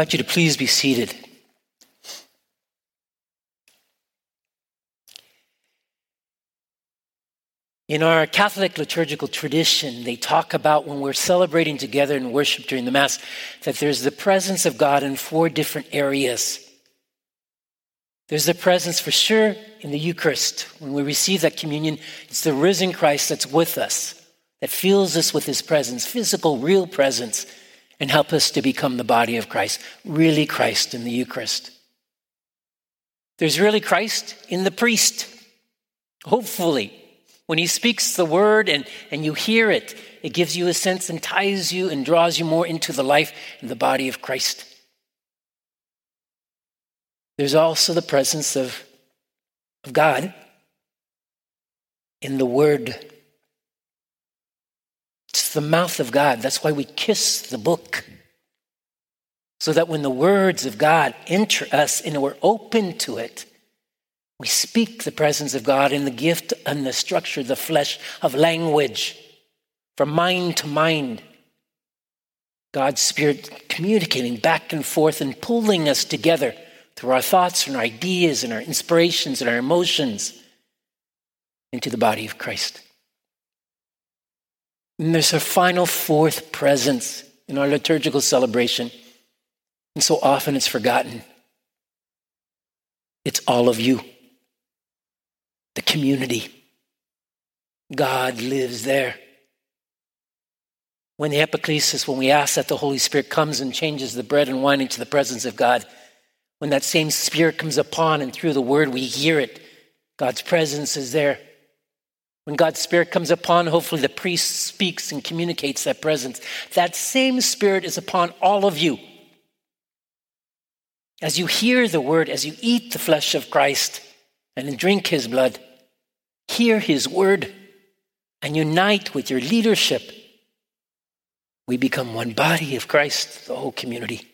invite you to please be seated. In our Catholic liturgical tradition, they talk about when we're celebrating together in worship during the Mass that there's the presence of God in four different areas. There's the presence for sure in the Eucharist. When we receive that communion, it's the risen Christ that's with us, that fills us with his presence, physical, real presence, and help us to become the body of Christ, really Christ in the Eucharist. There's really Christ in the priest, hopefully. When he speaks the word and, and you hear it, it gives you a sense and ties you and draws you more into the life and the body of Christ. There's also the presence of, of God in the Word. It's the mouth of God. That's why we kiss the book. So that when the words of God enter us and we're open to it, we speak the presence of God in the gift and the structure, the flesh of language, from mind to mind. God's Spirit communicating back and forth and pulling us together through our thoughts and our ideas and our inspirations and our emotions into the body of Christ. And there's a final fourth presence in our liturgical celebration, and so often it's forgotten. It's all of you, the community. God lives there. When the epiclesis, when we ask that the Holy Spirit comes and changes the bread and wine into the presence of God, when that same Spirit comes upon and through the Word we hear it, God's presence is there. When God's Spirit comes upon, hopefully the priest speaks and communicates that presence. That same Spirit is upon all of you. As you hear the Word, as you eat the flesh of Christ and drink His blood, hear His Word and unite with your leadership, we become one body of Christ, the whole community.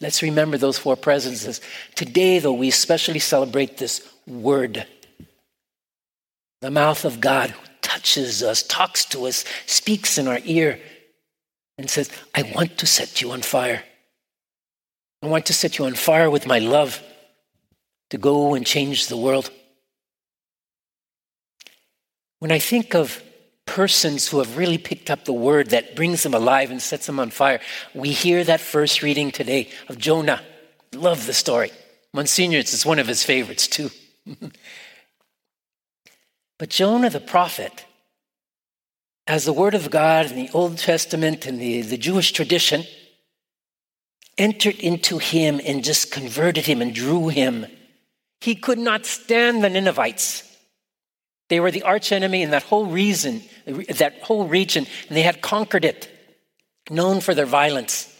Let's remember those four presences. Today, though, we especially celebrate this word. The mouth of God who touches us, talks to us, speaks in our ear, and says, I want to set you on fire. I want to set you on fire with my love to go and change the world. When I think of persons who have really picked up the word that brings them alive and sets them on fire. We hear that first reading today of Jonah. Love the story. Monsignor, it's one of his favorites too. but Jonah the prophet, as the word of God in the Old Testament and the, the Jewish tradition, entered into him and just converted him and drew him. He could not stand the Ninevites. They were the archenemy in that whole reason, that whole region, and they had conquered it, known for their violence.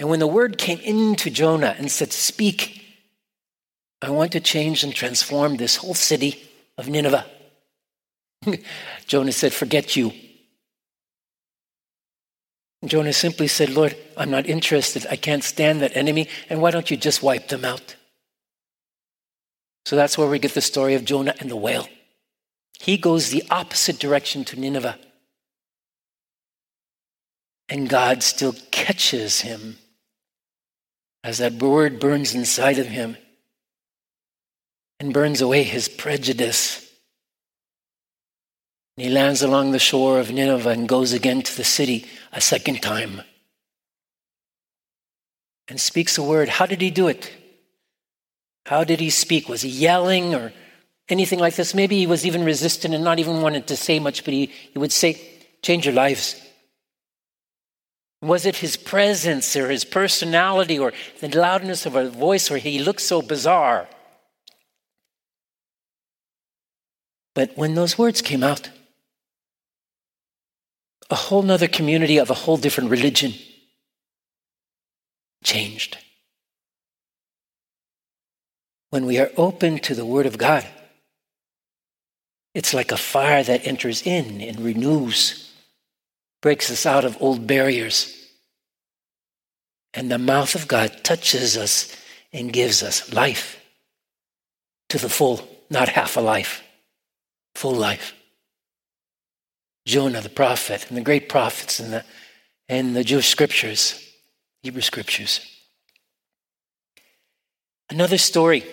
And when the word came into Jonah and said, Speak, I want to change and transform this whole city of Nineveh. Jonah said, Forget you. Jonah simply said, Lord, I'm not interested. I can't stand that enemy. And why don't you just wipe them out? So that's where we get the story of Jonah and the whale. He goes the opposite direction to Nineveh. And God still catches him as that word burns inside of him and burns away his prejudice. And he lands along the shore of Nineveh and goes again to the city a second time and speaks a word. How did he do it? How did he speak? Was he yelling or anything like this? Maybe he was even resistant and not even wanted to say much, but he, he would say, Change your lives. Was it his presence or his personality or the loudness of a voice where he looked so bizarre? But when those words came out, a whole nother community of a whole different religion changed when we are open to the Word of God, it's like a fire that enters in and renews, breaks us out of old barriers. And the mouth of God touches us and gives us life to the full, not half a life, full life. Jonah the prophet and the great prophets and the, and the Jewish scriptures, Hebrew scriptures. Another story,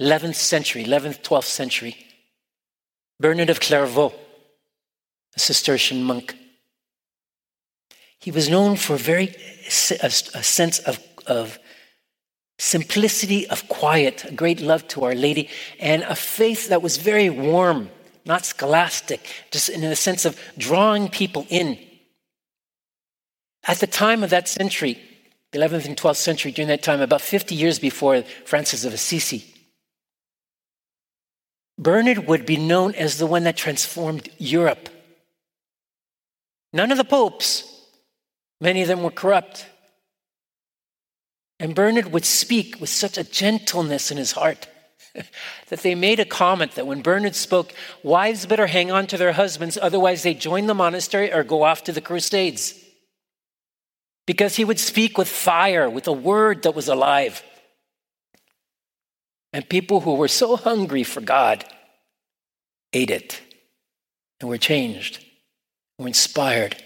11th century, 11th, 12th century. Bernard of Clairvaux, a Cistercian monk. He was known for very a, a sense of, of simplicity, of quiet, a great love to Our Lady, and a faith that was very warm, not scholastic, just in the sense of drawing people in. At the time of that century, the 11th and 12th century, during that time, about 50 years before Francis of Assisi, Bernard would be known as the one that transformed Europe. None of the popes, many of them were corrupt. And Bernard would speak with such a gentleness in his heart that they made a comment that when Bernard spoke, wives better hang on to their husbands, otherwise they join the monastery or go off to the Crusades. Because he would speak with fire, with a word that was alive. And people who were so hungry for God ate it and were changed, were inspired.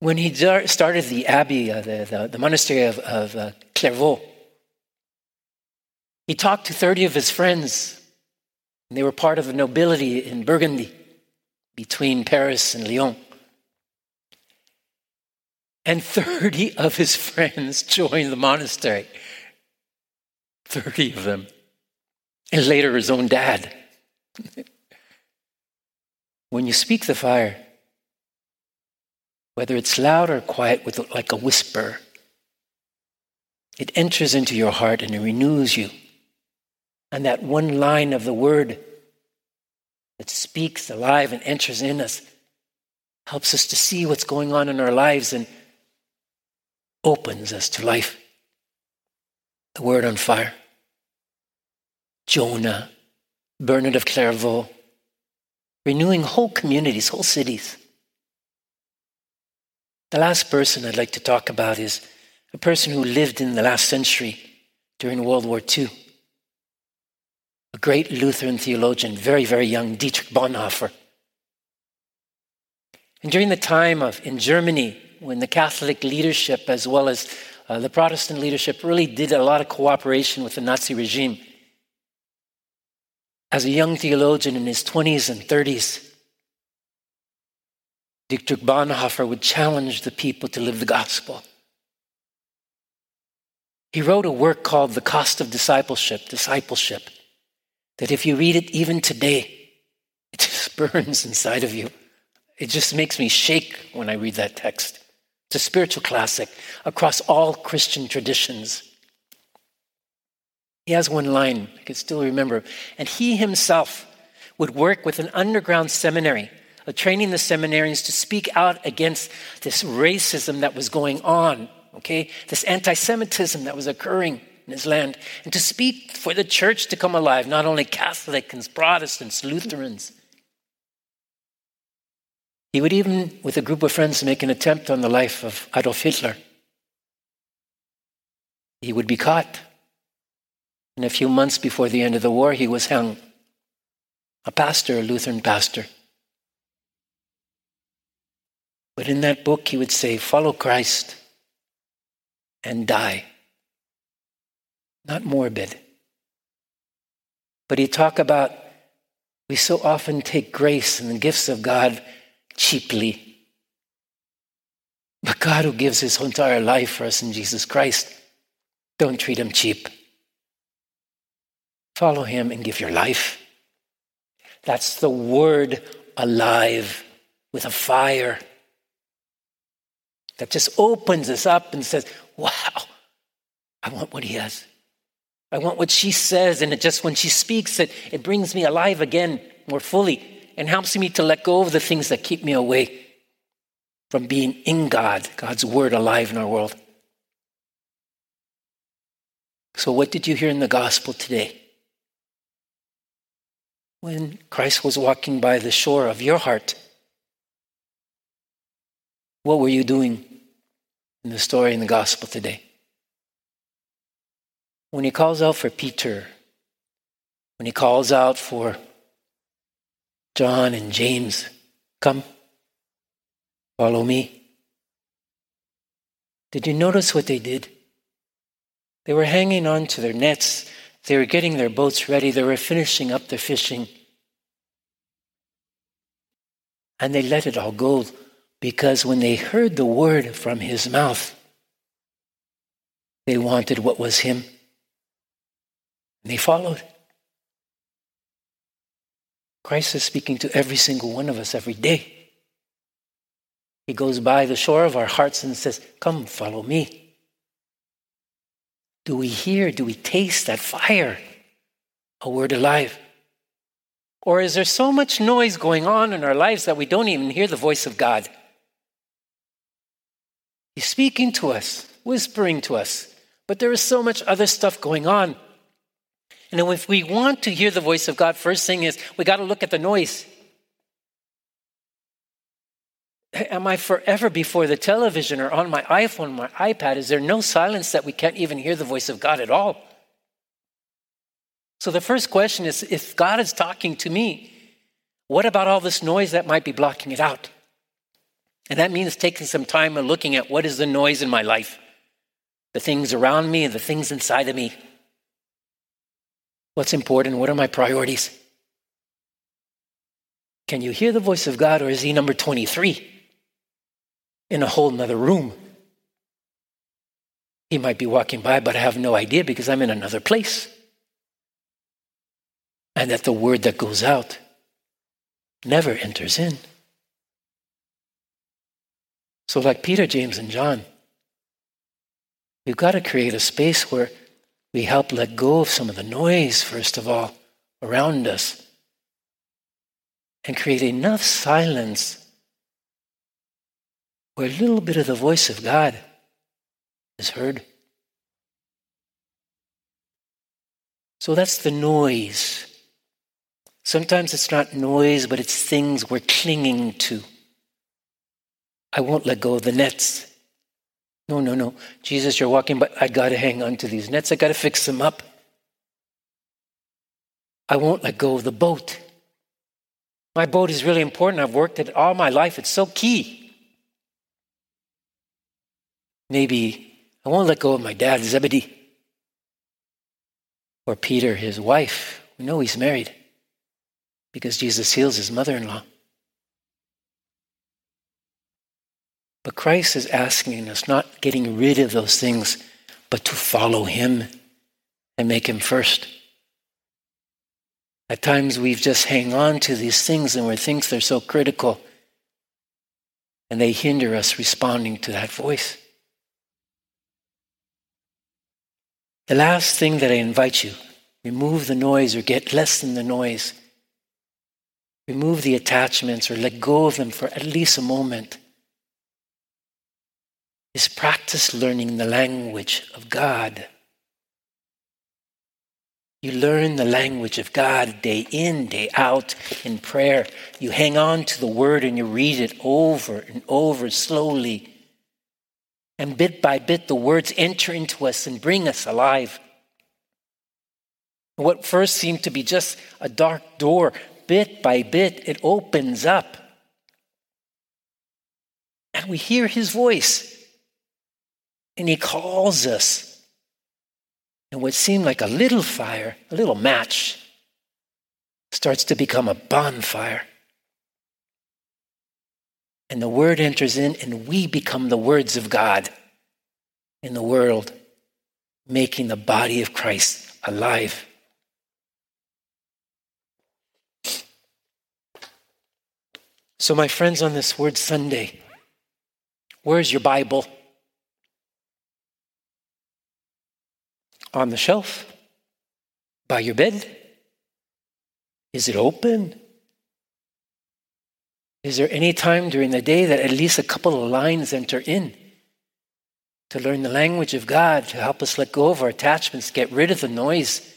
When he started the abbey, uh, the, the, the, monastery of, of uh, Clairvaux, he talked to 30 of his friends, and they were part of the nobility in Burgundy between Paris and Lyon. And 30 of his friends joined the monastery. 30 of them. And later, his own dad. when you speak the fire, whether it's loud or quiet, with like a whisper, it enters into your heart and it renews you. And that one line of the word that speaks alive and enters in us helps us to see what's going on in our lives and opens us to life. The word on fire. Jonah, Bernard of Clairvaux, renewing whole communities, whole cities. The last person I'd like to talk about is a person who lived in the last century during World War II. A great Lutheran theologian, very, very young, Dietrich Bonhoeffer. And during the time of in Germany, when the Catholic leadership as well as uh, the Protestant leadership really did a lot of cooperation with the Nazi regime, as a young theologian in his 20s and 30s, Dietrich Bonhoeffer would challenge the people to live the gospel. He wrote a work called The Cost of Discipleship, Discipleship, that if you read it even today, it just burns inside of you. It just makes me shake when I read that text. It's a spiritual classic across all Christian traditions. He has one line, I can still remember. And he himself would work with an underground seminary training the seminarians to speak out against this racism that was going on, okay? This anti Semitism that was occurring in his land, and to speak for the church to come alive, not only Catholics, Protestants, Lutherans. He would even, with a group of friends, make an attempt on the life of Adolf Hitler. He would be caught. And a few months before the end of the war, he was hung. A pastor, a Lutheran pastor. But in that book, he would say, Follow Christ and die. Not morbid. But he'd talk about we so often take grace and the gifts of God cheaply. But God, who gives his entire life for us in Jesus Christ, don't treat him cheap. Follow him and give your life. That's the word alive with a fire that just opens us up and says, Wow, I want what he has. I want what she says. And it just when she speaks, it, it brings me alive again more fully and helps me to let go of the things that keep me away from being in God, God's word alive in our world. So, what did you hear in the gospel today? When Christ was walking by the shore of your heart, what were you doing in the story in the gospel today. When he calls out for Peter, when he calls out for John and James, come. Follow me. Did you notice what they did? They were hanging on to their nets. They were getting their boats ready. They were finishing up their fishing. And they let it all go because when they heard the word from his mouth, they wanted what was him. And they followed. Christ is speaking to every single one of us every day. He goes by the shore of our hearts and says, Come, follow me. Do we hear, do we taste that fire? A word alive. Or is there so much noise going on in our lives that we don't even hear the voice of God? He's speaking to us, whispering to us, but there is so much other stuff going on. And if we want to hear the voice of God, first thing is we got to look at the noise. Am I forever before the television or on my iPhone, my iPad? Is there no silence that we can't even hear the voice of God at all? So the first question is if God is talking to me, what about all this noise that might be blocking it out? And that means taking some time and looking at what is the noise in my life, the things around me and the things inside of me. What's important? What are my priorities? Can you hear the voice of God, or is he number 23 in a whole nother room? He might be walking by, but I have no idea because I'm in another place. And that the word that goes out never enters in. So, like Peter, James, and John, we've got to create a space where we help let go of some of the noise, first of all, around us, and create enough silence where a little bit of the voice of God is heard. So that's the noise. Sometimes it's not noise, but it's things we're clinging to. I won't let go of the nets. No, no, no. Jesus, you're walking, but I got to hang on to these nets. I got to fix them up. I won't let go of the boat. My boat is really important. I've worked it all my life. It's so key. Maybe I won't let go of my dad, Zebedee, or Peter, his wife. We know he's married because Jesus heals his mother in law. But Christ is asking us not getting rid of those things, but to follow Him and make Him first. At times we've just hang on to these things and we think they're so critical and they hinder us responding to that voice. The last thing that I invite you remove the noise or get less than the noise. Remove the attachments or let go of them for at least a moment is practice learning the language of God. You learn the language of God day in, day out in prayer. You hang on to the word and you read it over and over slowly. And bit by bit, the words enter into us and bring us alive. What first seemed to be just a dark door, bit by bit, it opens up. And we hear his voice. And he calls us. And what seemed like a little fire, a little match, starts to become a bonfire. And the word enters in, and we become the words of God in the world, making the body of Christ alive. So, my friends, on this Word Sunday, where's your Bible? On the shelf by your bed? Is it open? Is there any time during the day that at least a couple of lines enter in to learn the language of God, to help us let go of our attachments, get rid of the noise?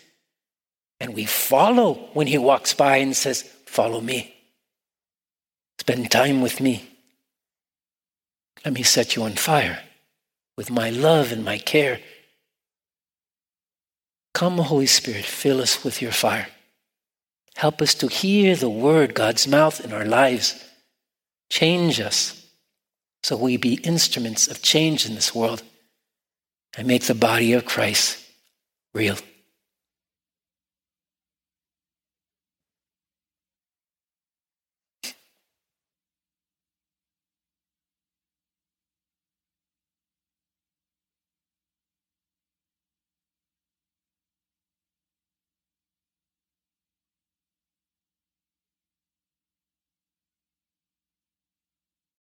And we follow when He walks by and says, Follow me. Spend time with me. Let me set you on fire with my love and my care Come, Holy Spirit, fill us with your fire. Help us to hear the word, God's mouth in our lives. Change us. so we be instruments of change in this world and make the body of Christ real.